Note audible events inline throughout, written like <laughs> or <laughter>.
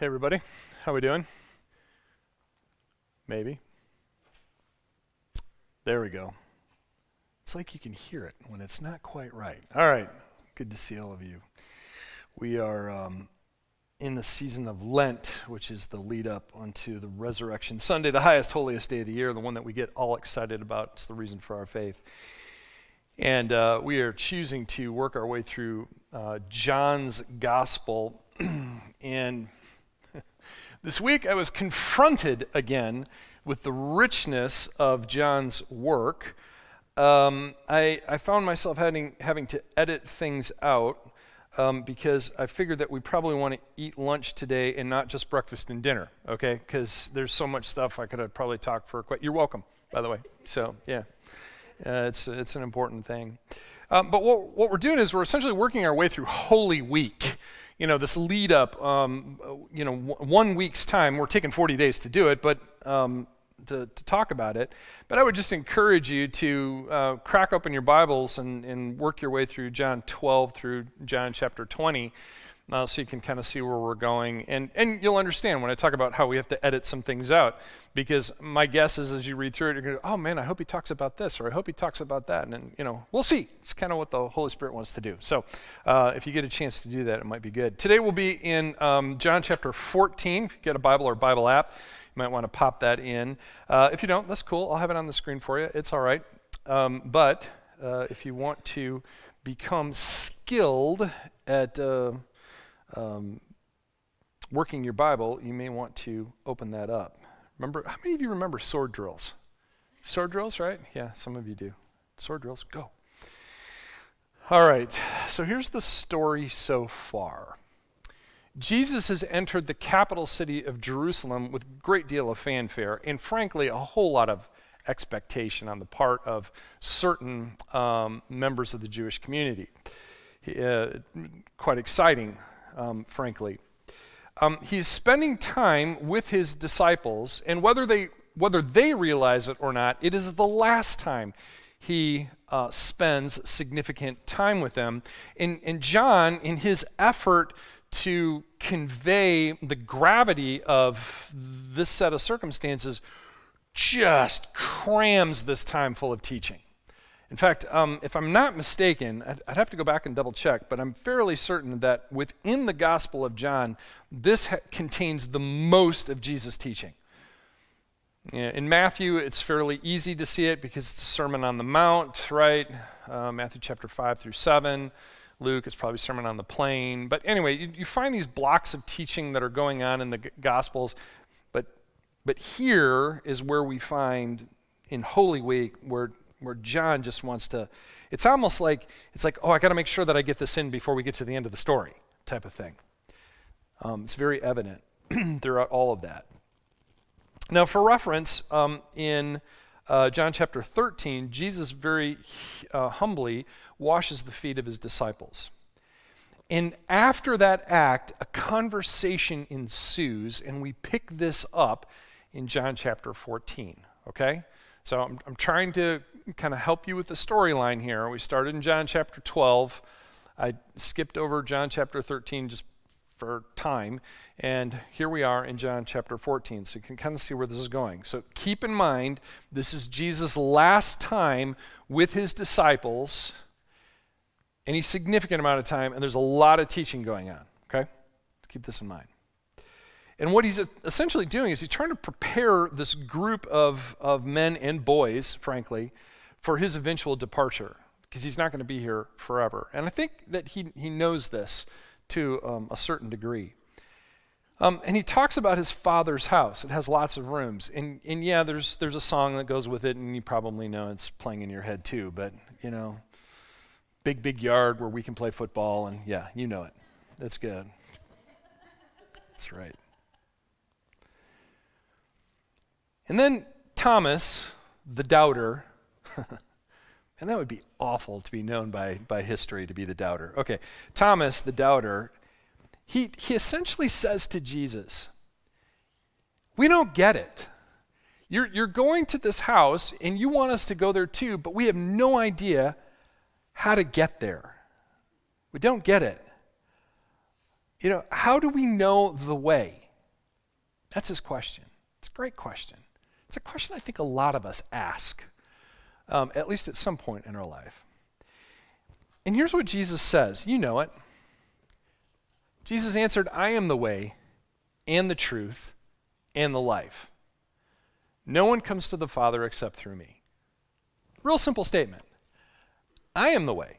Hey, everybody. How we doing? Maybe. There we go. It's like you can hear it when it's not quite right. All right. Good to see all of you. We are um, in the season of Lent, which is the lead up onto the Resurrection Sunday, the highest, holiest day of the year, the one that we get all excited about. It's the reason for our faith. And uh, we are choosing to work our way through uh, John's Gospel. <clears throat> and this week I was confronted again with the richness of John's work. Um, I, I, found myself having, having to edit things out um, because I figured that we probably want to eat lunch today and not just breakfast and dinner, okay? Because there's so much stuff I could have probably talked for quite. You're welcome, by the way. So, yeah, uh, it's, it's an important thing. Um, but what, what we're doing is we're essentially working our way through Holy Week you know, this lead up, um, you know, w- one week's time. We're taking 40 days to do it, but um, to, to, talk about it. But I would just encourage you to uh, crack open your Bibles and, and work your way through John 12 through John chapter 20 uh, so you can kind of see where we're going. And, and you'll understand when I talk about how we have to edit some things out, because my guess is as you read through it, you're going to go, oh man, I hope he talks about this, or I hope he talks about that. And, then, you know, we'll see. It's kind of what the Holy Spirit wants to do. So uh, if you get a chance to do that, it might be good. Today we'll be in um, John chapter 14. If you get a Bible or Bible app, you might want to pop that in. Uh, if you don't, that's cool. I'll have it on the screen for you. It's all right. Um, but uh, if you want to become skilled at uh, um, working your Bible, you may want to open that up. Remember, how many of you remember sword drills? Sword drills, right? Yeah, some of you do. Sword drills, go. All right, so here's the story so far. Jesus has entered the capital city of Jerusalem with a great deal of fanfare and, frankly, a whole lot of expectation on the part of certain um, members of the Jewish community. Uh, quite exciting um, frankly. Um, he's spending time with his disciples, and whether they, whether they realize it or not, it is the last time he uh, spends significant time with them. And, and John, in his effort to convey the gravity of this set of circumstances, just crams this time full of teaching. In fact, um, if I'm not mistaken, I'd, I'd, have to go back and double check, but I'm fairly certain that within the Gospel of John, this ha- contains the most of Jesus' teaching. In Matthew, it's fairly easy to see it because it's a Sermon on the Mount, right? Uh, Matthew chapter 5 through 7. Luke, is probably Sermon on the Plain. But anyway, you, you find these blocks of teaching that are going on in the g- Gospels. But, but here is where we find in Holy Week where where John just wants to, it's almost like, it's like, oh, I got to make sure that I get this in before we get to the end of the story type of thing. Um, it's very evident <clears throat> throughout all of that. Now, for reference, um, in uh, John chapter 13, Jesus very uh, humbly washes the feet of his disciples. And after that act, a conversation ensues, and we pick this up in John chapter 14. Okay? So I'm, I'm trying to kind of help you with the storyline here. We started in John chapter 12. I skipped over John chapter 13 just for time. And here we are in John chapter 14. So you can kind of see where this is going. So keep in mind, this is Jesus' last time with his disciples, any significant amount of time, and there's a lot of teaching going on. Okay? Keep this in mind. And what he's essentially doing is he's trying to prepare this group of, of men and boys, frankly, for his eventual departure, because he's not going to be here forever. And I think that he, he knows this to um, a certain degree. Um, and he talks about his father's house. It has lots of rooms. And, and yeah, there's, there's a song that goes with it, and you probably know it's playing in your head too. But, you know, big, big yard where we can play football. And yeah, you know it. That's good. That's right. And then Thomas, the doubter, <laughs> and that would be awful to be known by, by history to be the doubter. Okay, Thomas, the doubter, he, he essentially says to Jesus, We don't get it. You're, you're going to this house and you want us to go there too, but we have no idea how to get there. We don't get it. You know, how do we know the way? That's his question. It's a great question. It's a question I think a lot of us ask, um, at least at some point in our life. And here's what Jesus says you know it. Jesus answered, I am the way and the truth and the life. No one comes to the Father except through me. Real simple statement. I am the way.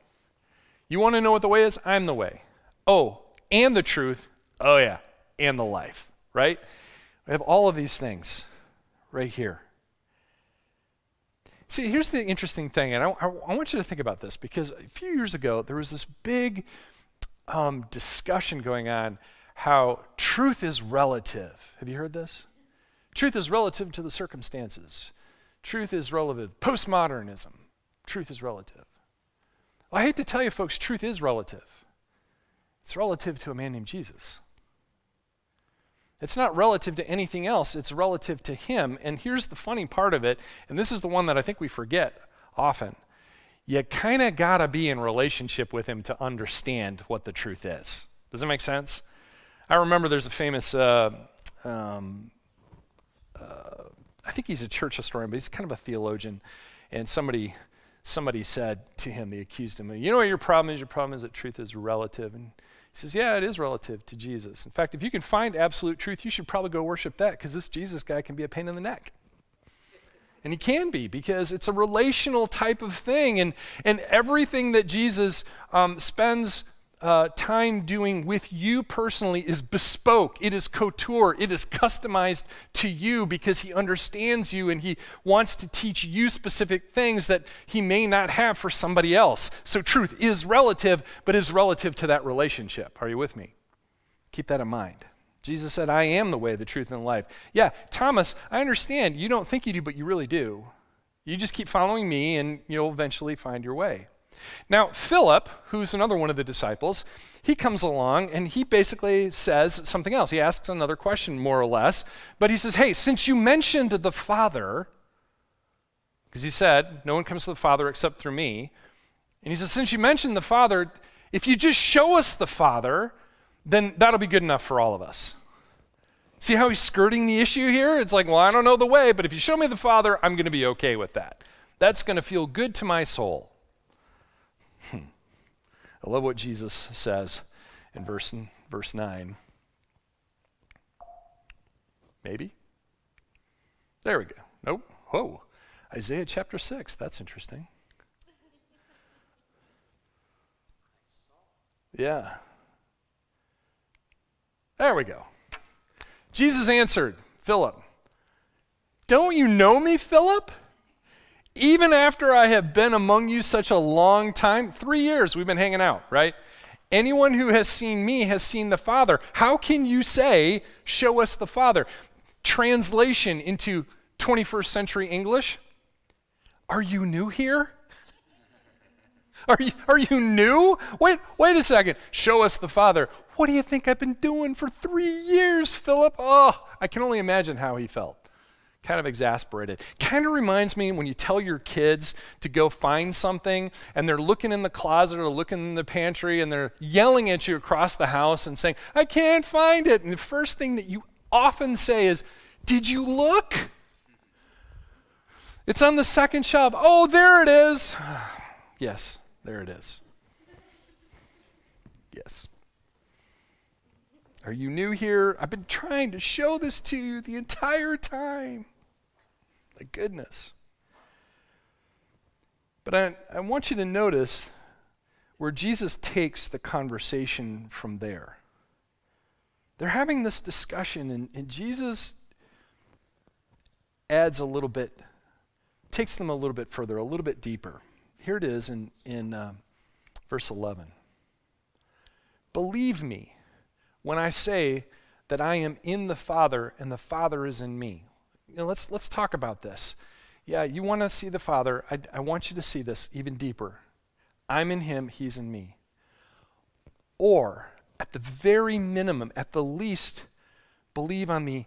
You want to know what the way is? I'm the way. Oh, and the truth. Oh, yeah, and the life, right? We have all of these things right here. See, here's the interesting thing, and I, I, I, want you to think about this because a few years ago there was this big um, discussion going on how truth is relative. Have you heard this? Truth is relative to the circumstances. Truth is relative. Postmodernism. Truth is relative. Well, I hate to tell you, folks, truth is relative. It's relative to a man named Jesus. It's not relative to anything else, it's relative to him. And here's the funny part of it, and this is the one that I think we forget often. You kind of got to be in relationship with him to understand what the truth is. Does that make sense? I remember there's a famous, uh, um, uh, I think he's a church historian, but he's kind of a theologian. And somebody, somebody said to him, they accused him, You know what your problem is? Your problem is that truth is relative. And he says, Yeah, it is relative to Jesus. In fact, if you can find absolute truth, you should probably go worship that because this Jesus guy can be a pain in the neck. And he can be because it's a relational type of thing. And, and everything that Jesus um, spends uh, time doing with you personally is bespoke. It is couture. It is customized to you because he understands you and he wants to teach you specific things that he may not have for somebody else. So truth is relative, but is relative to that relationship. Are you with me? Keep that in mind. Jesus said, I am the way, the truth, and the life. Yeah, Thomas, I understand. You don't think you do, but you really do. You just keep following me and you'll eventually find your way. Now, Philip, who's another one of the disciples, he comes along and he basically says something else. He asks another question, more or less. But he says, Hey, since you mentioned the Father, because he said, No one comes to the Father except through me. And he says, Since you mentioned the Father, if you just show us the Father, then that'll be good enough for all of us. See how he's skirting the issue here? It's like, well, I don't know the way, but if you show me the Father, I'm going to be okay with that. That's going to feel good to my soul. I love what Jesus says in verse, verse 9. Maybe? There we go. Nope. Whoa. Isaiah chapter 6. That's interesting. Yeah. There we go. Jesus answered Philip, Don't you know me, Philip? Even after I have been among you such a long time, three years we've been hanging out, right? Anyone who has seen me has seen the Father. How can you say, Show us the Father? Translation into 21st century English Are you new here? Are you, are you new? Wait, wait a second. Show us the Father. What do you think I've been doing for three years, Philip? Oh, I can only imagine how he felt kind of exasperated. Kind of reminds me when you tell your kids to go find something and they're looking in the closet or looking in the pantry and they're yelling at you across the house and saying, I can't find it. And the first thing that you often say is, Did you look? It's on the second shelf. Oh, there it is. <sighs> yes, there it is. Yes. Are you new here? I've been trying to show this to you the entire time. My goodness. But I, I want you to notice where Jesus takes the conversation from there. They're having this discussion, and, and Jesus adds a little bit, takes them a little bit further, a little bit deeper. Here it is in, in uh, verse 11. Believe me when I say that I am in the Father and the Father is in me you know, let's, let's talk about this. Yeah, you want to see the Father. I, I want you to see this even deeper. I'm in him, he's in me. Or, at the very minimum, at the least, believe on the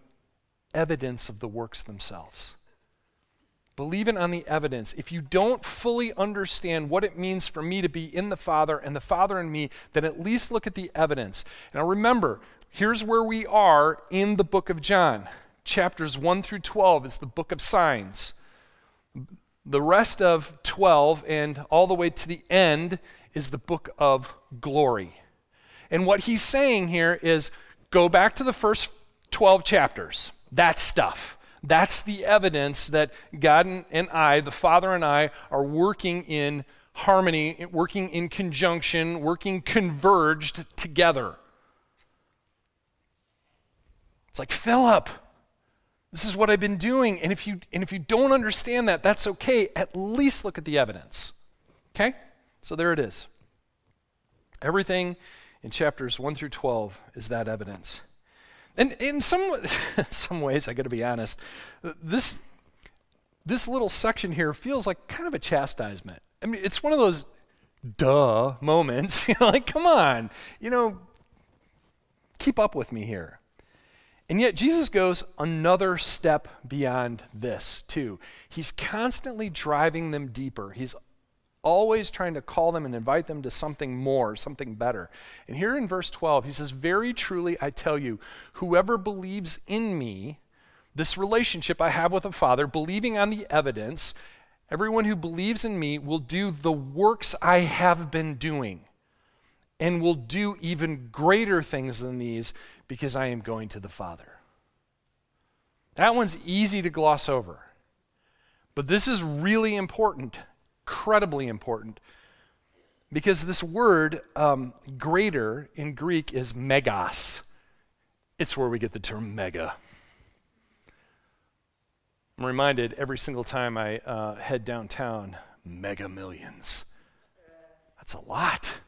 evidence of the works themselves. Believe it on the evidence. If you don't fully understand what it means for me to be in the Father and the Father in me, then at least look at the evidence. Now remember, here's where we are in the book of John. Chapters 1 through 12 is the book of signs. The rest of 12 and all the way to the end is the book of glory. And what he's saying here is go back to the first 12 chapters. That stuff. That's the evidence that God and I, the Father and I, are working in harmony, working in conjunction, working converged together. It's like, Philip, this is what I've been doing. And if you and if you don't understand that, that's okay. At least look at the evidence. Okay? So there it is. Everything in chapters 1 through 12 is that evidence. And in some, <laughs> some ways, I got to be honest, this, this little section here feels like kind of a chastisement. I mean, it's one of those duh moments. <laughs> you know, like, come on, you know, keep up with me here. And yet, Jesus goes another step beyond this, too. He's constantly driving them deeper. He's always trying to call them and invite them to something more, something better. And here in verse 12, he says, Very truly I tell you, whoever believes in me, this relationship I have with the Father, believing on the evidence, everyone who believes in me will do the works I have been doing and will do even greater things than these because I am going to the Father. That one's easy to gloss over. But this is really important incredibly important because this word um, greater in Greek is megas. It's where we get the term mega. I'm reminded every single time I uh, head downtown, mega millions. That's a lot.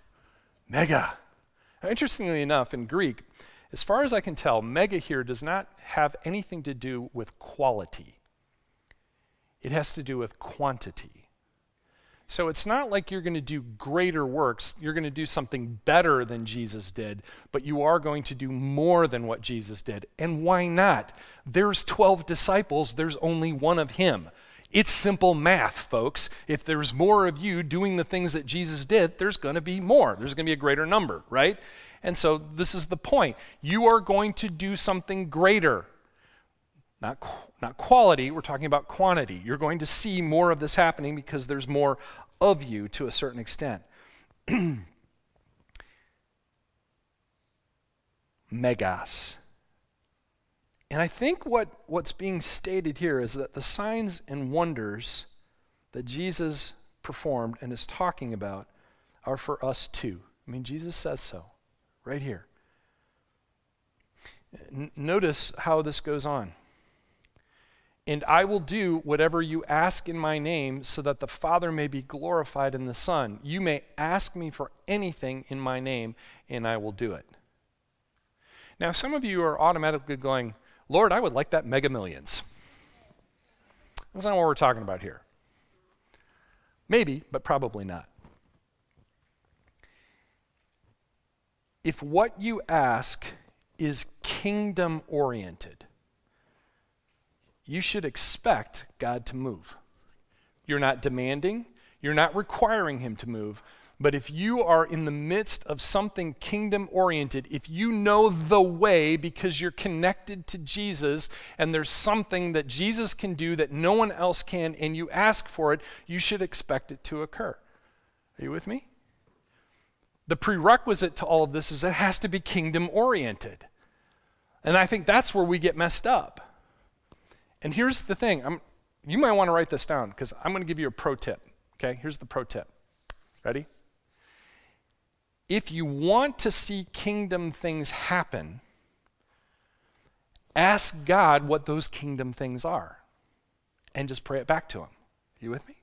Mega. Now, interestingly enough, in Greek, as far as I can tell, mega here does not have anything to do with quality, it has to do with quantity. So it's not like you're going to do greater works. You're going to do something better than Jesus did, but you are going to do more than what Jesus did. And why not? There's 12 disciples, there's only one of him. It's simple math, folks. If there's more of you doing the things that Jesus did, there's going to be more. There's going to be a greater number, right? And so this is the point. You are going to do something greater. Not not quality, we're talking about quantity. You're going to see more of this happening because there's more of you to a certain extent. <clears throat> Megas. And I think what, what's being stated here is that the signs and wonders that Jesus performed and is talking about are for us too. I mean, Jesus says so right here. N- notice how this goes on. And I will do whatever you ask in my name so that the Father may be glorified in the Son. You may ask me for anything in my name, and I will do it. Now, some of you are automatically going, Lord, I would like that mega millions. That's not what we're talking about here. Maybe, but probably not. If what you ask is kingdom oriented, you should expect God to move. You're not demanding, you're not requiring Him to move. But if you are in the midst of something kingdom oriented, if you know the way because you're connected to Jesus and there's something that Jesus can do that no one else can, and you ask for it, you should expect it to occur. Are you with me? The prerequisite to all of this is it has to be kingdom oriented. And I think that's where we get messed up. And here's the thing I'm, you might want to write this down because I'm going to give you a pro tip. Okay, here's the pro tip. Ready? If you want to see kingdom things happen, ask God what those kingdom things are and just pray it back to Him. Are you with me?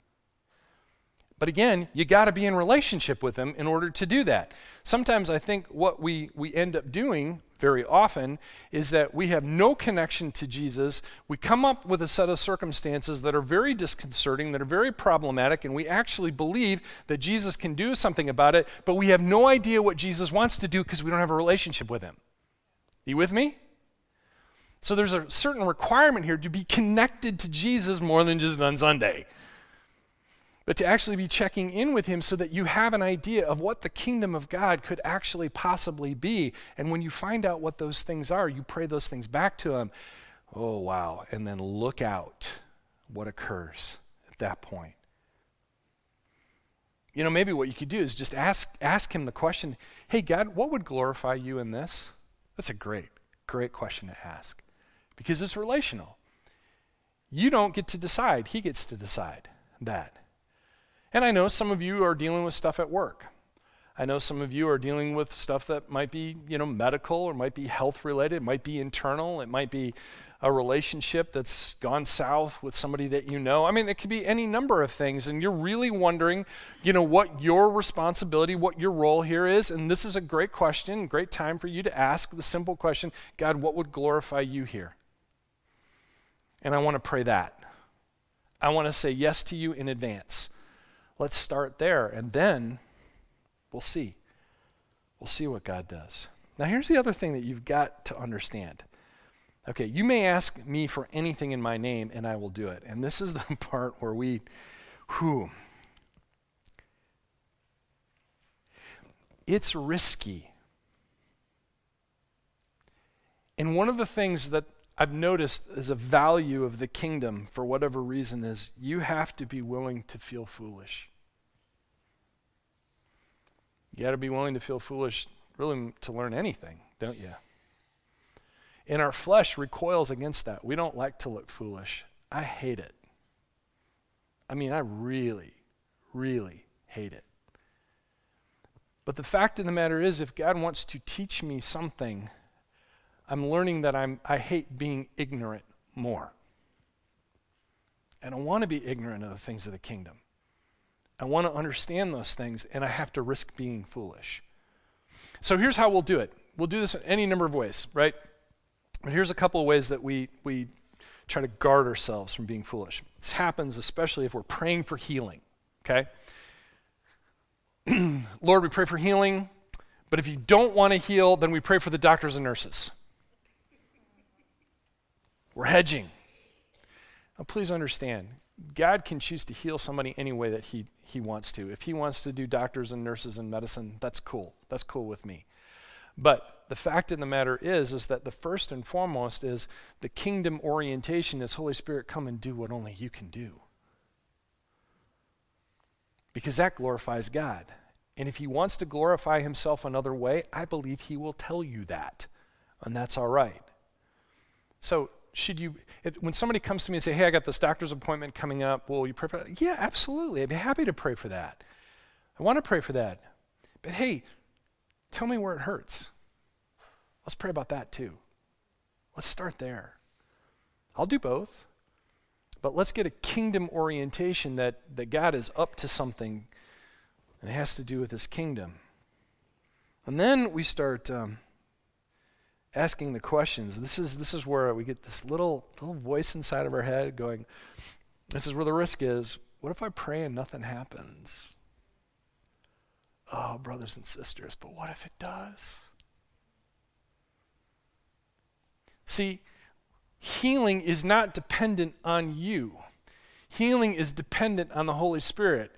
But again, you got to be in relationship with Him in order to do that. Sometimes I think what we, we end up doing very often is that we have no connection to Jesus. We come up with a set of circumstances that are very disconcerting, that are very problematic, and we actually believe that Jesus can do something about it, but we have no idea what Jesus wants to do because we don't have a relationship with him. You with me? So there's a certain requirement here to be connected to Jesus more than just on Sunday. But to actually be checking in with Him so that you have an idea of what the kingdom of God could actually possibly be. And when you find out what those things are, you pray those things back to Him. Oh, wow. And then look out what occurs at that point. You know, maybe what you could do is just ask, ask Him the question Hey, God, what would glorify you in this? That's a great, great question to ask because it's relational. You don't get to decide, He gets to decide that. And I know some of you are dealing with stuff at work. I know some of you are dealing with stuff that might be, you know, medical or might be health related, might be internal, it might be a relationship that's gone south with somebody that you know. I mean, it could be any number of things and you're really wondering, you know, what your responsibility, what your role here is, and this is a great question, great time for you to ask the simple question, God, what would glorify you here? And I want to pray that. I want to say yes to you in advance. Let's start there, and then we'll see. We'll see what God does. Now, here's the other thing that you've got to understand. Okay, you may ask me for anything in my name, and I will do it. And this is the <laughs> part where we, whew, it's risky. And one of the things that I've noticed as a value of the kingdom, for whatever reason, is you have to be willing to feel foolish. You got to be willing to feel foolish, really, to learn anything, don't you? And our flesh recoils against that. We don't like to look foolish. I hate it. I mean, I really, really hate it. But the fact of the matter is, if God wants to teach me something, I'm learning that I'm, I hate being ignorant more. And I want to be ignorant of the things of the kingdom. I want to understand those things, and I have to risk being foolish. So here's how we'll do it. We'll do this in any number of ways, right? But here's a couple of ways that we, we try to guard ourselves from being foolish. This happens especially if we're praying for healing, okay? <clears throat> Lord, we pray for healing, but if you don't want to heal, then we pray for the doctors and nurses. We're hedging. Now, please understand, God can choose to heal somebody any way that he, he wants to. If He wants to do doctors and nurses and medicine, that's cool. That's cool with me. But the fact of the matter is, is that the first and foremost is the kingdom orientation is Holy Spirit, come and do what only you can do. Because that glorifies God. And if He wants to glorify Himself another way, I believe He will tell you that. And that's all right. So should you, if, when somebody comes to me and say, hey, I got this doctor's appointment coming up, will you pray for that? Yeah, absolutely. I'd be happy to pray for that. I want to pray for that. But hey, tell me where it hurts. Let's pray about that too. Let's start there. I'll do both. But let's get a kingdom orientation that, that God is up to something and it has to do with his kingdom. And then we start um, asking the questions. This is, this is where we get this little, little voice inside of our head going, this is where the risk is. What if I pray and nothing happens? Oh, brothers and sisters, but what if it does? See, healing is not dependent on you. Healing is dependent on the Holy Spirit.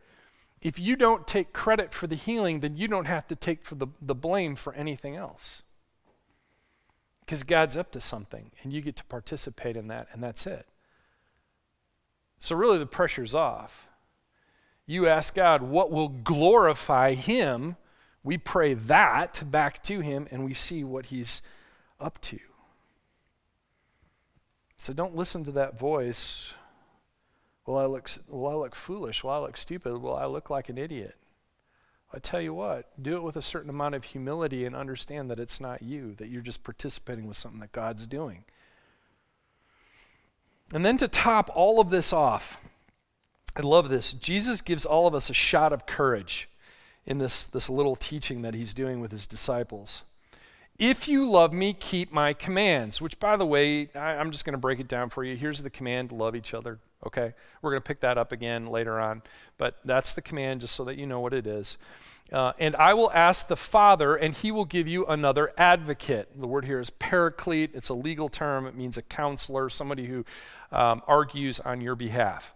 If you don't take credit for the healing, then you don't have to take for the, the blame for anything else. Because God's up to something, and you get to participate in that, and that's it. So, really, the pressure's off. You ask God, what will glorify Him? We pray that back to Him, and we see what He's up to. So, don't listen to that voice. Will I look, will I look foolish? Will I look stupid? Will I look like an idiot? I tell you what, do it with a certain amount of humility and understand that it's not you, that you're just participating with something that God's doing. And then to top all of this off, I love this. Jesus gives all of us a shot of courage in this, this little teaching that he's doing with his disciples. If you love me, keep my commands, which, by the way, I, am just going to break it down for you. Here's the command love each other. Okay? We're going to pick that up again later on. But that's the command, just so that you know what it is. Uh, and I will ask the Father, and he will give you another advocate. The word here is paraclete. It's a legal term, it means a counselor, somebody who um, argues on your behalf.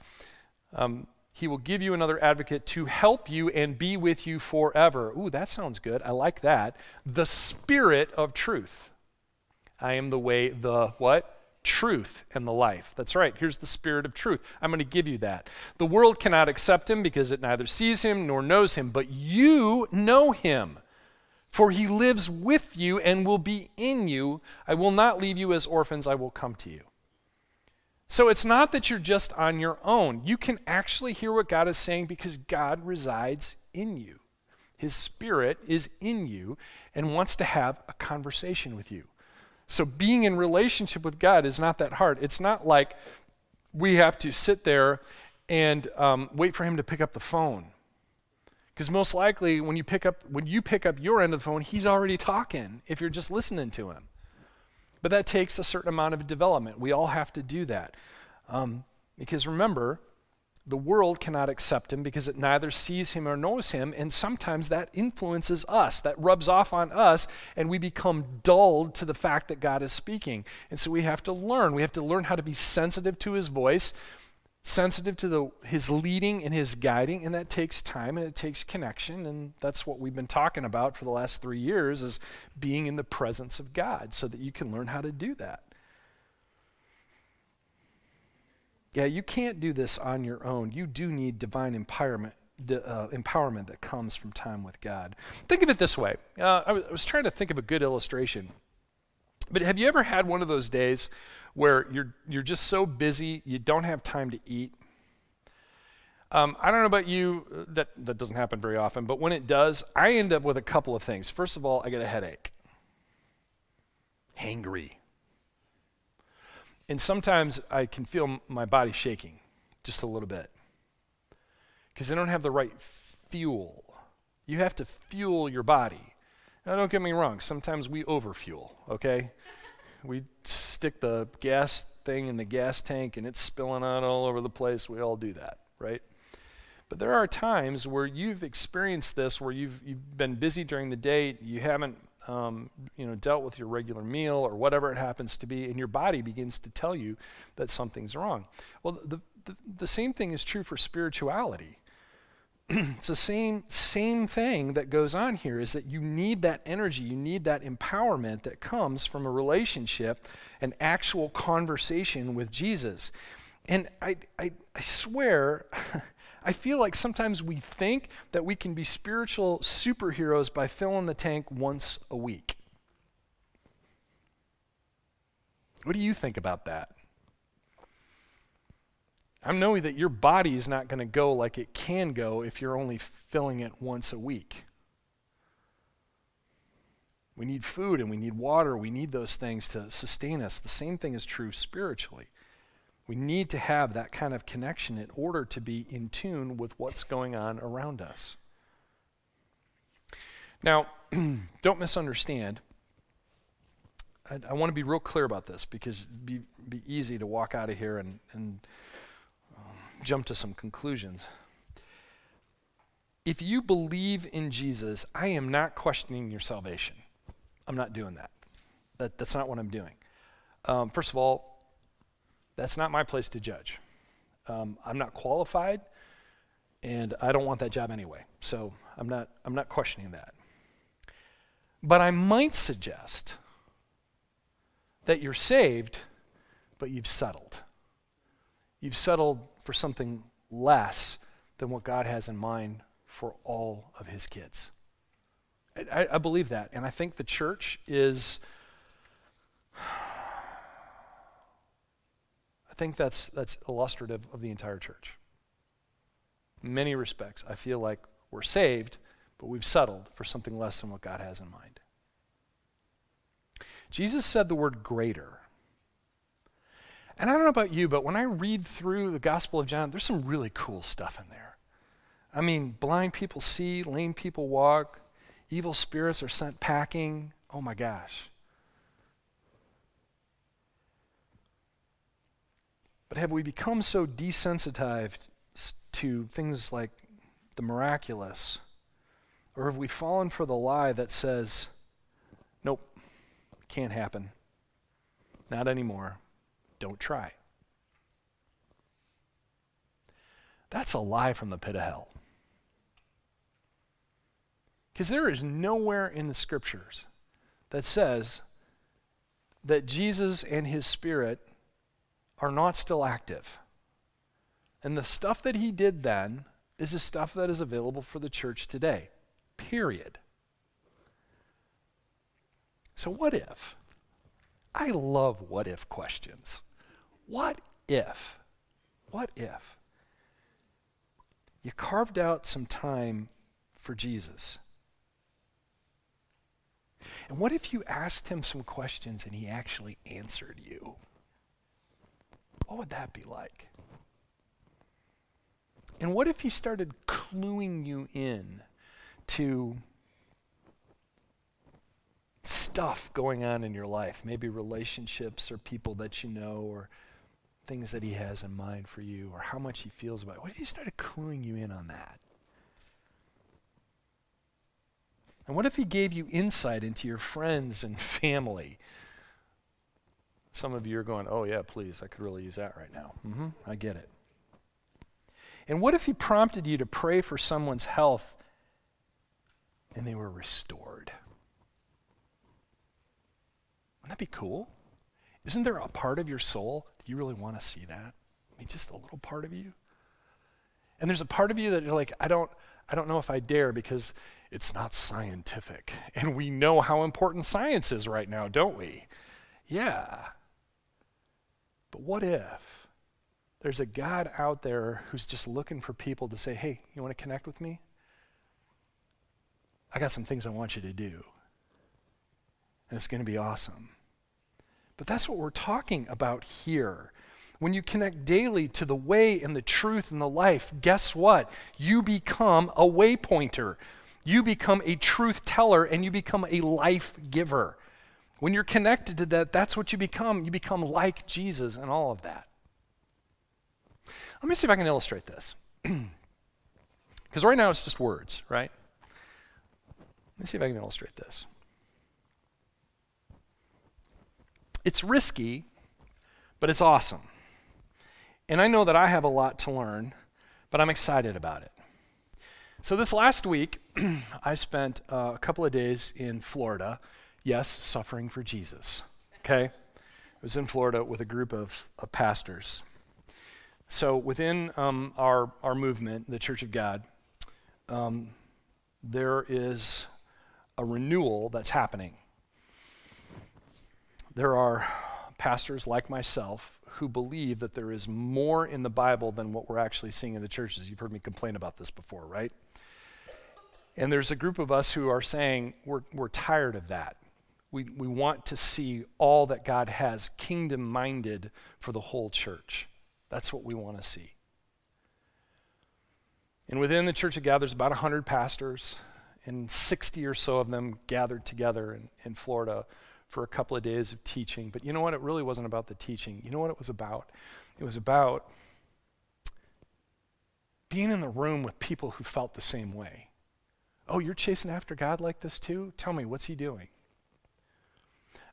Um, he will give you another advocate to help you and be with you forever. Ooh, that sounds good. I like that. The Spirit of truth. I am the way, the what? Truth and the life. That's right. Here's the Spirit of truth. I'm going to give you that. The world cannot accept him because it neither sees him nor knows him, but you know him. For he lives with you and will be in you. I will not leave you as orphans, I will come to you. So it's not that you're just on your own. You can actually hear what God is saying because God resides in you. His spirit is in you and wants to have a conversation with you. So being in relationship with God is not that hard. It's not like we have to sit there and um, wait for him to pick up the phone. Because most likely when you pick up when you pick up your end of the phone, he's already talking if you're just listening to him. But that takes a certain amount of development. We all have to do that. Um, because remember, the world cannot accept him because it neither sees him or knows him, and sometimes that influences us, that rubs off on us, and we become dulled to the fact that God is speaking. And so we have to learn. We have to learn how to be sensitive to his voice sensitive to the, his leading and his guiding, and that takes time and it takes connection, and that's what we've been talking about for the last three years is being in the presence of God so that you can learn how to do that. Yeah, you can't do this on your own. You do need divine empowerment, uh, empowerment that comes from time with God. Think of it this way. Uh, I, was, was trying to think of a good illustration. But have you ever had one of those days where you're, you're just so busy, you don't have time to eat. Um, I don't know about you, uh, that, that doesn't happen very often, but when it does, I end up with a couple of things. First of all, I get a headache, hangry. And sometimes I can feel my body shaking just a little bit because I don't have the right fuel. You have to fuel your body. Now, don't get me wrong, sometimes we overfuel, okay? We stick the gas thing in the gas tank and it's spilling out all over the place. We all do that, right? But there are times where you've experienced this, where you've, you've been busy during the day, you haven't um, you know, dealt with your regular meal or whatever it happens to be, and your body begins to tell you that something's wrong. Well, the, the, the same thing is true for spirituality. <clears throat> it's the same same thing that goes on here is that you need that energy you need that empowerment that comes from a relationship an actual conversation with jesus and i i, I swear <laughs> I feel like sometimes we think that we can be spiritual superheroes by filling the tank once a week. What do you think about that? I'm knowing that your body is not going to go like it can go if you're only filling it once a week. We need food and we need water. We need those things to sustain us. The same thing is true spiritually. We need to have that kind of connection in order to be in tune with what's going on around us. Now, <clears throat> don't misunderstand. I, I want to be real clear about this because it'd be, be easy to walk out of here and, and jump to some conclusions. If you believe in Jesus, I am not questioning your salvation. I'm not doing that. that that's not what I'm doing. Um, first of all, that's not my place to judge. Um, I'm not qualified, and I don't want that job anyway. So I'm not, I'm not questioning that. But I might suggest that you're saved, but you've settled. You've settled for something less than what God has in mind for all of his kids. I, I, believe that. And I think the church is. I think that's, that's illustrative of the entire church. In many respects, I feel like we're saved, but we've settled for something less than what God has in mind. Jesus said the word greater and I don't know about you, but when I read through the Gospel of John, there's some really cool stuff in there. I mean, blind people see, lame people walk, evil spirits are sent packing. Oh my gosh. But have we become so desensitized to things like the miraculous? Or have we fallen for the lie that says, nope, can't happen? Not anymore don't try. That's a lie from the pit of hell. Because there is nowhere in the scriptures that says that Jesus and his spirit are not still active. And the stuff that he did then is the stuff that is available for the church today. Period. So, what if? I love what if questions. What if? What if you carved out some time for Jesus? And what if you asked him some questions and he actually answered you? What would that be like? And what if he started cluing you in to stuff going on in your life, maybe relationships or people that you know or things that he has in mind for you or how much he feels about it. What if he started cluing you in on that? And what if he gave you insight into your friends and <laughs> family? Some of you are going, oh, yeah, please, I could really use that right now. Mm-hmm, I get it. And what if he prompted you to pray for someone's health and they were restored? Wouldn't that be cool? Isn't there a part of your soul that you really want to see that? I mean, just a little part of you. And there's a part of you that you're like, I don't, I don't know if I dare because it's not scientific. And we know how important science is right now, don't we? Yeah. But what if there's a God out there who's just looking for people to say, hey, you want to connect with me? I got some things I want you to do. And it's going to be awesome. But that's what we're talking about here. When you connect daily to the way and the truth and the life, guess what? You become a waypointer. You become a truth teller and you become a life giver. When you're connected to that, that's what you become. You become like Jesus and all of that. Let me see if I can illustrate this. <clears throat> Because right now it's just words, right? Let me see if I can illustrate this. It's risky, but it's awesome. And I know that I have a lot to learn, but I'm excited about it. So, this last week, <clears throat> I spent uh, a couple of days in Florida yes, suffering for Jesus. Okay? I was in Florida with a group of, of pastors. So within um, our, our movement, the Church of God, um, there is a renewal that's happening. There are pastors like myself who believe that there is more in the Bible than what we're actually seeing in the churches. You've heard me complain about this before, right? And there's a group of us who are saying we're, we're tired of that. We, we want to see all that God has kingdom minded for the whole church. That's what we want to see. And within the Church of God, there's about 100 pastors, and 60 or so of them gathered together in, in Florida for a couple of days of teaching. But you know what? It really wasn't about the teaching. You know what it was about? It was about being in the room with people who felt the same way. Oh, you're chasing after God like this too? Tell me, what's He doing?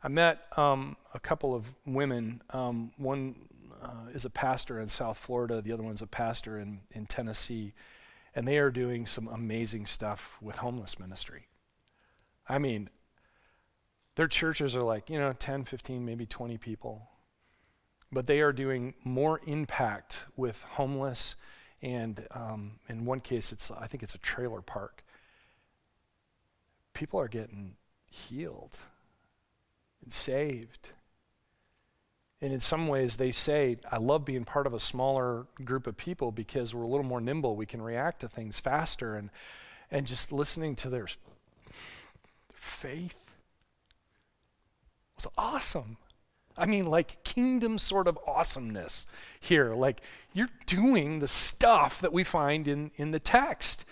I met um, a couple of women. Um, one uh, is a pastor in South Florida, the other one's a pastor in, in Tennessee, and they are doing some amazing stuff with homeless ministry. I mean, their churches are like, you know, 10, 15, maybe 20 people. But they are doing more impact with homeless, and um, in one case, it's I think it's a trailer park. People are getting healed and saved. And in some ways, they say, I love being part of a smaller group of people because we're a little more nimble. We can react to things faster. And, and just listening to their faith was awesome. I mean, like kingdom sort of awesomeness here. Like you're doing the stuff that we find in, in the text.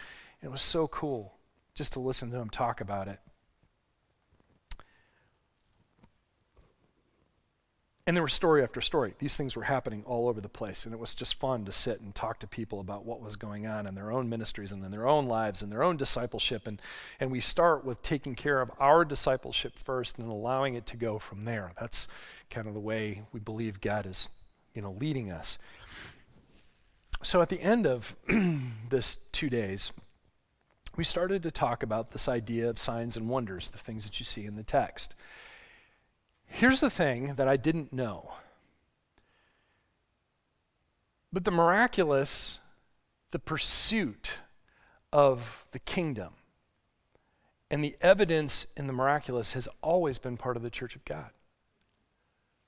it was so cool just to listen to them talk about it. And there was story after story. These things were happening all over the place. And it was just fun to sit and talk to people about what was going on in their own ministries and in their own lives and their own discipleship. And, and we start with taking care of our discipleship first and allowing it to go from there. That's kind of the way we believe God is you know, leading us. so at the end of <clears throat> this two days, we started to talk about this idea of signs and wonders, the things that you see in the text. Here's the thing that I didn't know. But the miraculous, the pursuit of the kingdom, and the evidence in the miraculous has always been part of the church of God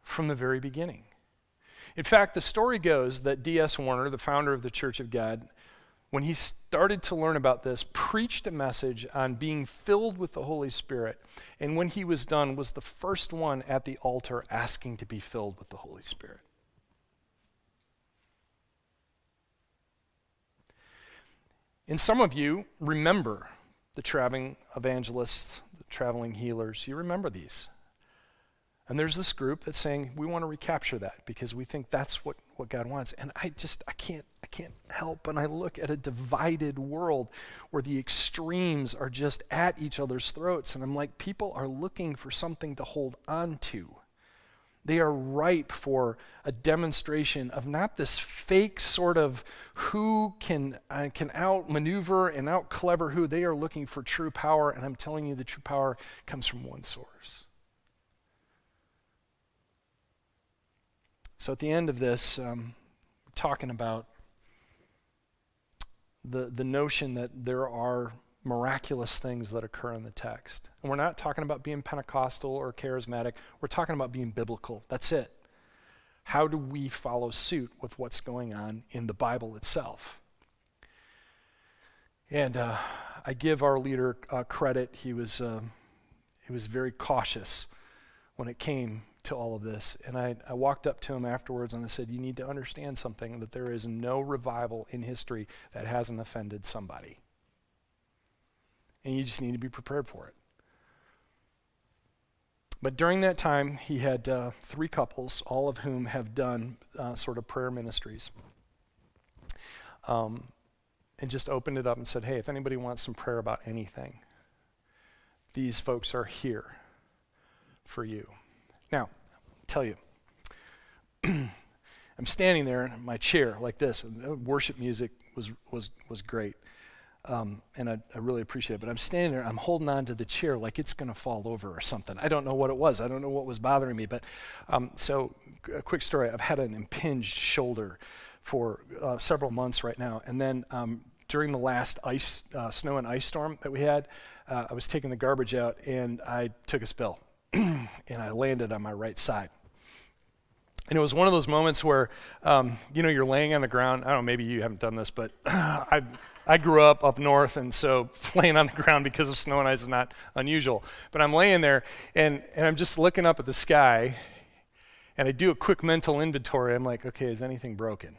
from the very beginning. In fact, the story goes that D.S. Warner, the founder of the Church of God, when he started to learn about this, preached a message on being filled with the Holy Spirit. And when he was done, was the first one at the altar asking to be filled with the Holy Spirit. And some of you remember the traveling evangelists, the traveling healers. You remember these. And there's this group that's saying, we want to recapture that because we think that's what, what God wants. And I just, I can't, I can't help. And I look at a divided world where the extremes are just at each other's throats. And I'm like, people are looking for something to hold on to. They are ripe for a demonstration of not this fake sort of who can, uh, can outmaneuver and out clever who. They are looking for true power. And I'm telling you, the true power comes from one source So at the end of this, um, we're talking about the, the notion that there are miraculous things that occur in the text. And we're not talking about being Pentecostal or charismatic, we're talking about being biblical. That's it. How do we follow suit with what's going on in the Bible itself? And uh, I give our leader uh, credit. He was, uh, he was very cautious when it came to all of this. And I, I walked up to him afterwards and I said, You need to understand something that there is no revival in history that hasn't offended somebody. And you just need to be prepared for it. But during that time, he had uh, three couples, all of whom have done uh, sort of prayer ministries. Um, and just opened it up and said, Hey, if anybody wants some prayer about anything, these folks are here for you. Now, tell you, <clears throat> I'm standing there in my chair like this, and worship music was, was, was great. Um, and I, I, really appreciate it. But I'm standing there, I'm holding on to the chair like it's going to fall over or something. I don't know what it was. I don't know what was bothering me. But um, so, a quick story I've had an impinged shoulder for uh, several months right now. And then um, during the last ice, uh, snow and ice storm that we had, uh, I was taking the garbage out and I took a spill. <clears throat> and I landed on my right side. And it was one of those moments where, um, you know, you're laying on the ground. I don't know, maybe you haven't done this, but <clears throat> I, I grew up up north, and so <laughs> laying on the ground because of snow and ice is not unusual. But I'm laying there, and, and I'm just looking up at the sky, and I do a quick mental inventory. I'm like, okay, is anything broken?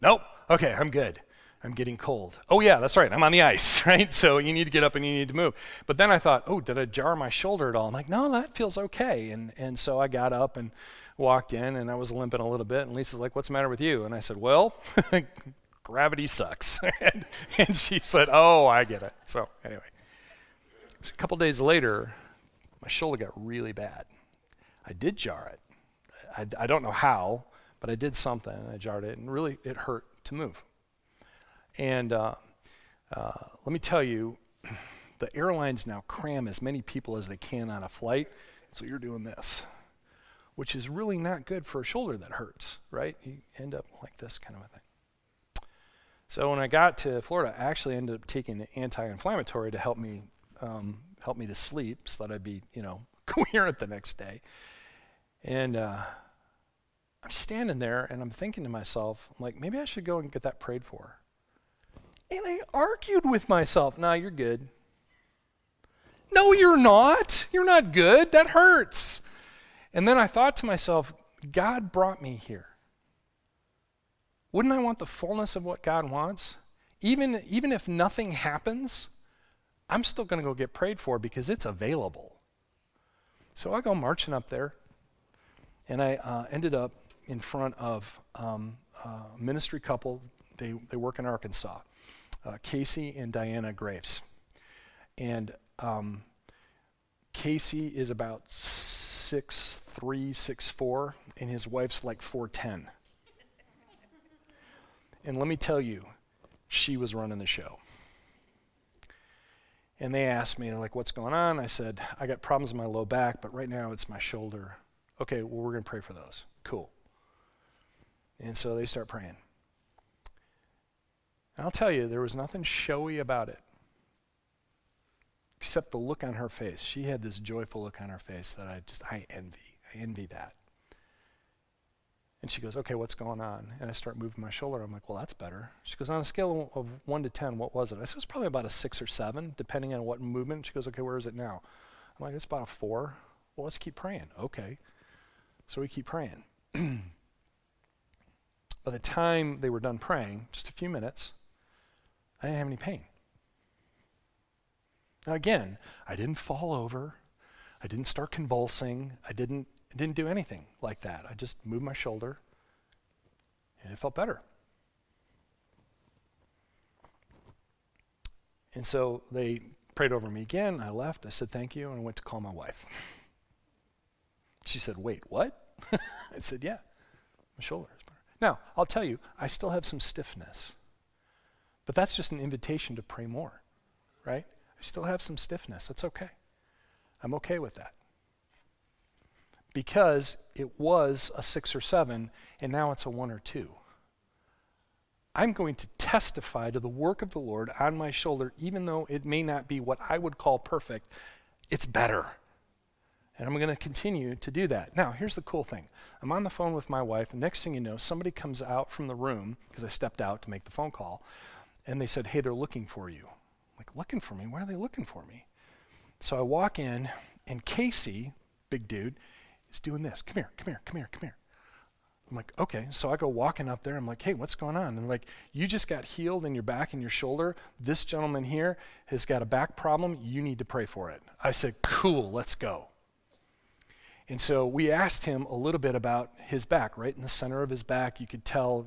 Nope. Okay, I'm good. I'm getting cold. Oh, yeah, that's right. I'm on the ice, <laughs> right? So you need to get up and you need to move. But then I thought, oh, did I jar my shoulder at all? I'm like, no, that feels okay. And, and so I got up and walked in and I was limping a little bit. And Lisa's like, what's the matter with you? And I said, well, <laughs> gravity sucks. <laughs> and, and she said, oh, I get it. So anyway, so a couple days later, my shoulder got really bad. I did jar it. I, I don't know how, but I did something. And I jarred it, and really it hurt to move. And uh, uh, let me tell you, the airlines now cram as many people as they can on a flight. So you're doing this, which is really not good for a shoulder that hurts, right? You end up like this kind of a thing. So when I got to Florida, I actually ended up taking an anti-inflammatory to help me um, help me to sleep, so that I'd be, you know, <laughs> coherent the next day. And uh, I'm standing there, and I'm thinking to myself, I'm like, maybe I should go and get that prayed for. And I argued with myself. Nah, you're good. No, you're not. You're not good. That hurts. And then I thought to myself, God brought me here. Wouldn't I want the fullness of what God wants? Even, even if nothing happens, I'm still going to go get prayed for because it's available. So I go marching up there, and I uh, ended up in front of um, a ministry couple. They, they work in Arkansas uh, Casey and Diana Graves. And um, Casey is about six three, six four, and his wife's like 4'10. And let me tell you, she was running the show. And they asked me, like, what's going on? I said, I got problems in my low back, but right now it's my shoulder. Okay, well, we're going to pray for those. Cool. And so they start praying. And I'll tell you, there was nothing showy about it except the look on her face. She had this joyful look on her face that I just, I envy. I envy that. And she goes, okay, what's going on? And I start moving my shoulder. I'm like, well, that's better. She goes, on a scale of 1 to 10, what was it? I said, it was probably about a 6 or 7, depending on what movement. She goes, okay, where is it now? I'm like, it's about a 4. Well, let's keep praying. Okay. So we keep praying. <clears throat> By the time they were done praying, just a few minutes, I didn't have any pain. Now, again, I didn't fall over. I didn't start convulsing. I didn't I didn't do anything like that. I just moved my shoulder and it felt better. And so they prayed over me again. I left. I said thank you and I went to call my wife. <laughs> she said, Wait, what? <laughs> I said, Yeah, my shoulder is better. Now, I'll tell you, I still have some stiffness. But that's just an invitation to pray more, right? I still have some stiffness. That's okay. I'm okay with that because it was a six or seven, and now it's a one or two. I'm going to testify to the work of the Lord on my shoulder, even though it may not be what I would call perfect. It's better. And I'm going to continue to do that. Now, here's the cool thing I'm on the phone with my wife, and next thing you know, somebody comes out from the room, because I stepped out to make the phone call, and they said, Hey, they're looking for you. Like, looking for me? Why are they looking for me? So I walk in, and Casey, big dude, is doing this. Come here, come here, come here, come here. I'm like, okay. So I go walking up there. I'm like, hey, what's going on? And like, you just got healed in your back and your shoulder. This gentleman here has got a back problem. You need to pray for it. I said, cool, let's go. And so we asked him a little bit about his back, right in the center of his back. You could tell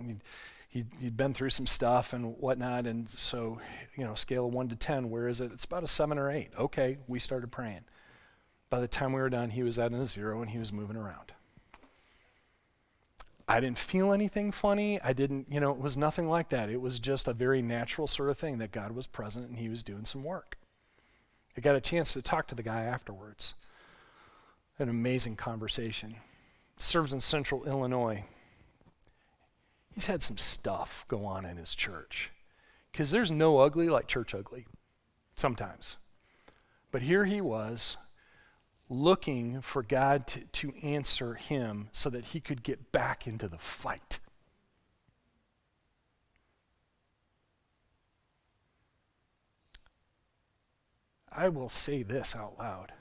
he'd, he'd been through some stuff and whatnot. And so, you know, scale of one to 10, where is it? It's about a seven or eight. Okay, we started praying. By the time we were done, he was at a zero and he was moving around. I didn't feel anything funny. I didn't, you know, it was nothing like that. It was just a very natural sort of thing that God was present and he was doing some work. I got a chance to talk to the guy afterwards. An amazing conversation. Serves in central Illinois. He's had some stuff go on in his church. Because there's no ugly like church ugly, sometimes. But here he was looking for God to, to answer him so that he could get back into the fight. I will say this out loud.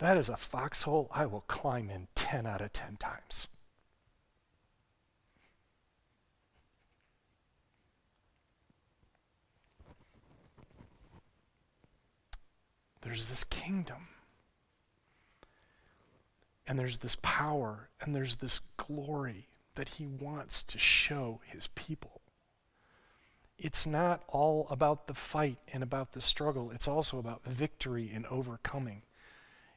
That is a foxhole I will climb in 10 out of 10 times. there's this kingdom. And there's this power and there's this glory that he wants to show his people. It's not all about the fight and about the struggle, it's also about victory and overcoming.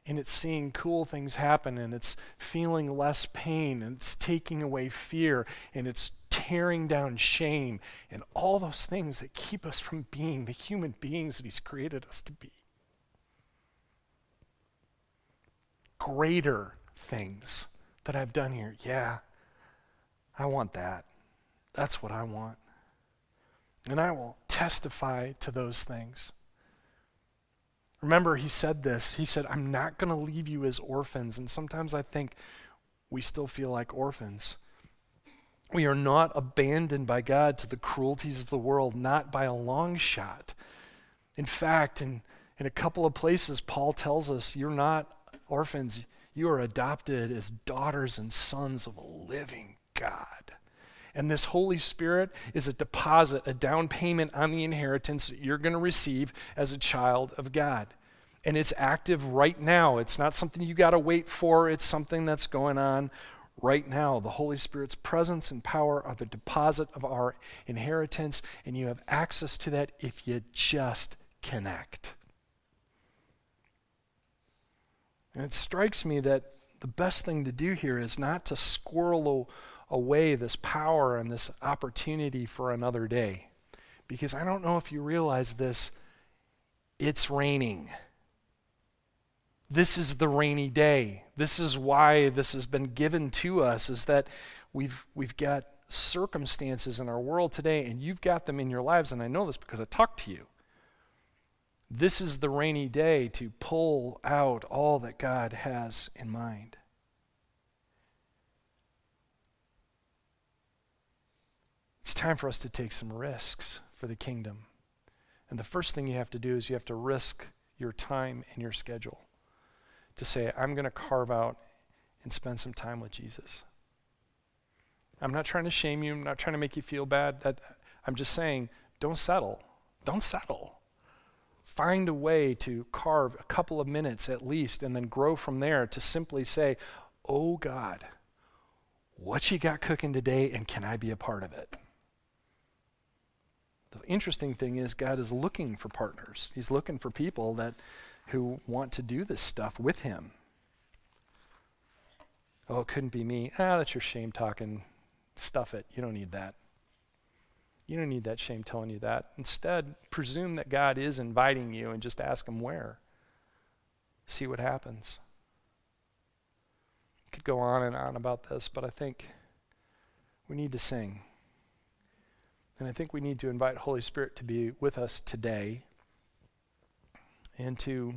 And it's seeing cool things happen, and it's feeling less pain, and it's taking away fear, and it's tearing down shame, and all those things that keep us from being the human beings that He's created us to be. greater things that I've done here. Yeah, I want that. That's what I want. And I will testify to those things. Remember, he said this. He said, I'm not going to leave you as orphans. And sometimes I think we still feel like orphans. We are not abandoned by God to the cruelties of the world, not by a long shot. In fact, in, in a couple of places, Paul tells us you're not orphans, you are adopted as daughters and sons of a living God. And this Holy Spirit is a deposit, a down payment on the inheritance that you're going to receive as a child of God. And it's active right now. It's not something you got to wait for, it's something that's going on right now. The Holy Spirit's presence and power are the deposit of our inheritance, and you have access to that if you just connect. And it strikes me that the best thing to do here is not to squirrel away this power and this opportunity for another day. Because I don't know if you realize this, it's raining. This is the rainy day. This is why this has been given to us is that we've we've got circumstances in our world today and you've got them in your lives and I know this because I talked to you. This is the rainy day to pull out all that God has in mind. It's time for us to take some risks for the kingdom. And the first thing you have to do is you have to risk your time and your schedule to say, I'm going to carve out and spend some time with Jesus. I'm not trying to shame you, I'm not trying to make you feel bad. That, I'm just saying, don't settle. Don't settle. Find a way to carve a couple of minutes at least and then grow from there to simply say, Oh God, what you got cooking today and can I be a part of it? The interesting thing is God is looking for partners. He's looking for people that who want to do this stuff with him. Oh, it couldn't be me. Ah, that's your shame talking. Stuff it. You don't need that. You don't need that shame telling you that. Instead, presume that God is inviting you and just ask Him where. See what happens. Could go on and on about this, but I think we need to sing. And I think we need to invite Holy Spirit to be with us today and to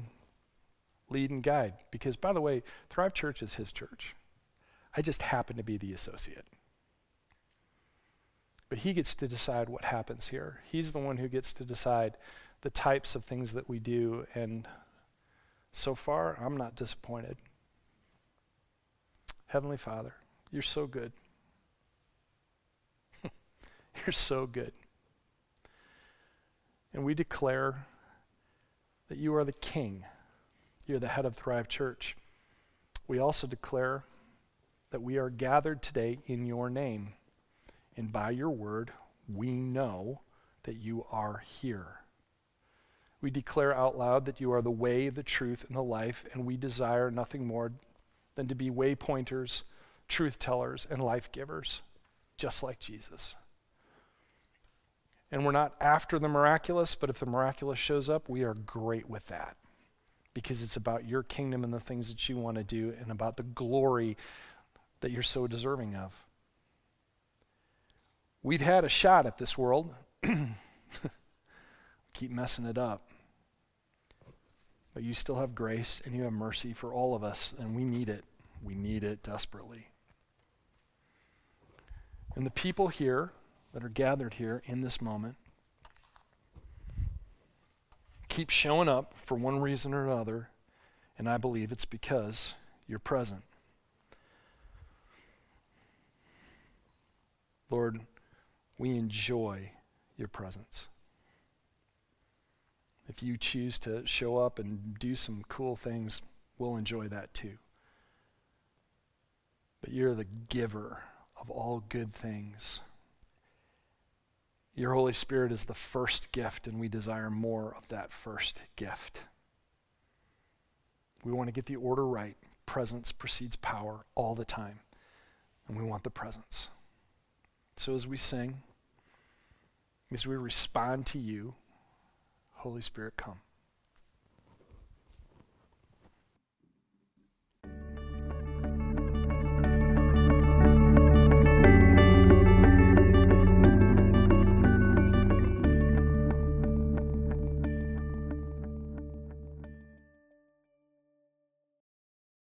lead and guide. Because, by the way, Thrive Church is His church. I just happen to be the associate. But he gets to decide what happens here. He's the one who gets to decide the types of things that we do. And so far, I'm not disappointed. Heavenly Father, you're so good. <laughs> you're so good. And we declare that you are the King. You're the head of Thrive Church. We also declare that we are gathered today in your name. And by your word, we know that you are here. We declare out loud that you are the way, the truth, and the life, and we desire nothing more than to be waypointers, truth tellers, and life givers, just like Jesus. And we're not after the miraculous, but if the miraculous shows up, we are great with that because it's about your kingdom and the things that you want to do and about the glory that you're so deserving of. We've had a shot at this world. <clears throat> Keep messing it up. But you still have grace and you have mercy for all of us, and we need it. We need it desperately. And the people here that are gathered here in this moment keep showing up for one reason or another, and I believe it's because you're present. Lord, we enjoy your presence. If you choose to show up and do some cool things, we'll enjoy that too. But you're the giver of all good things. Your Holy Spirit is the first gift, and we desire more of that first gift. We want to get the order right. Presence precedes power all the time, and we want the presence. So as we sing, as we respond to you, Holy Spirit, come.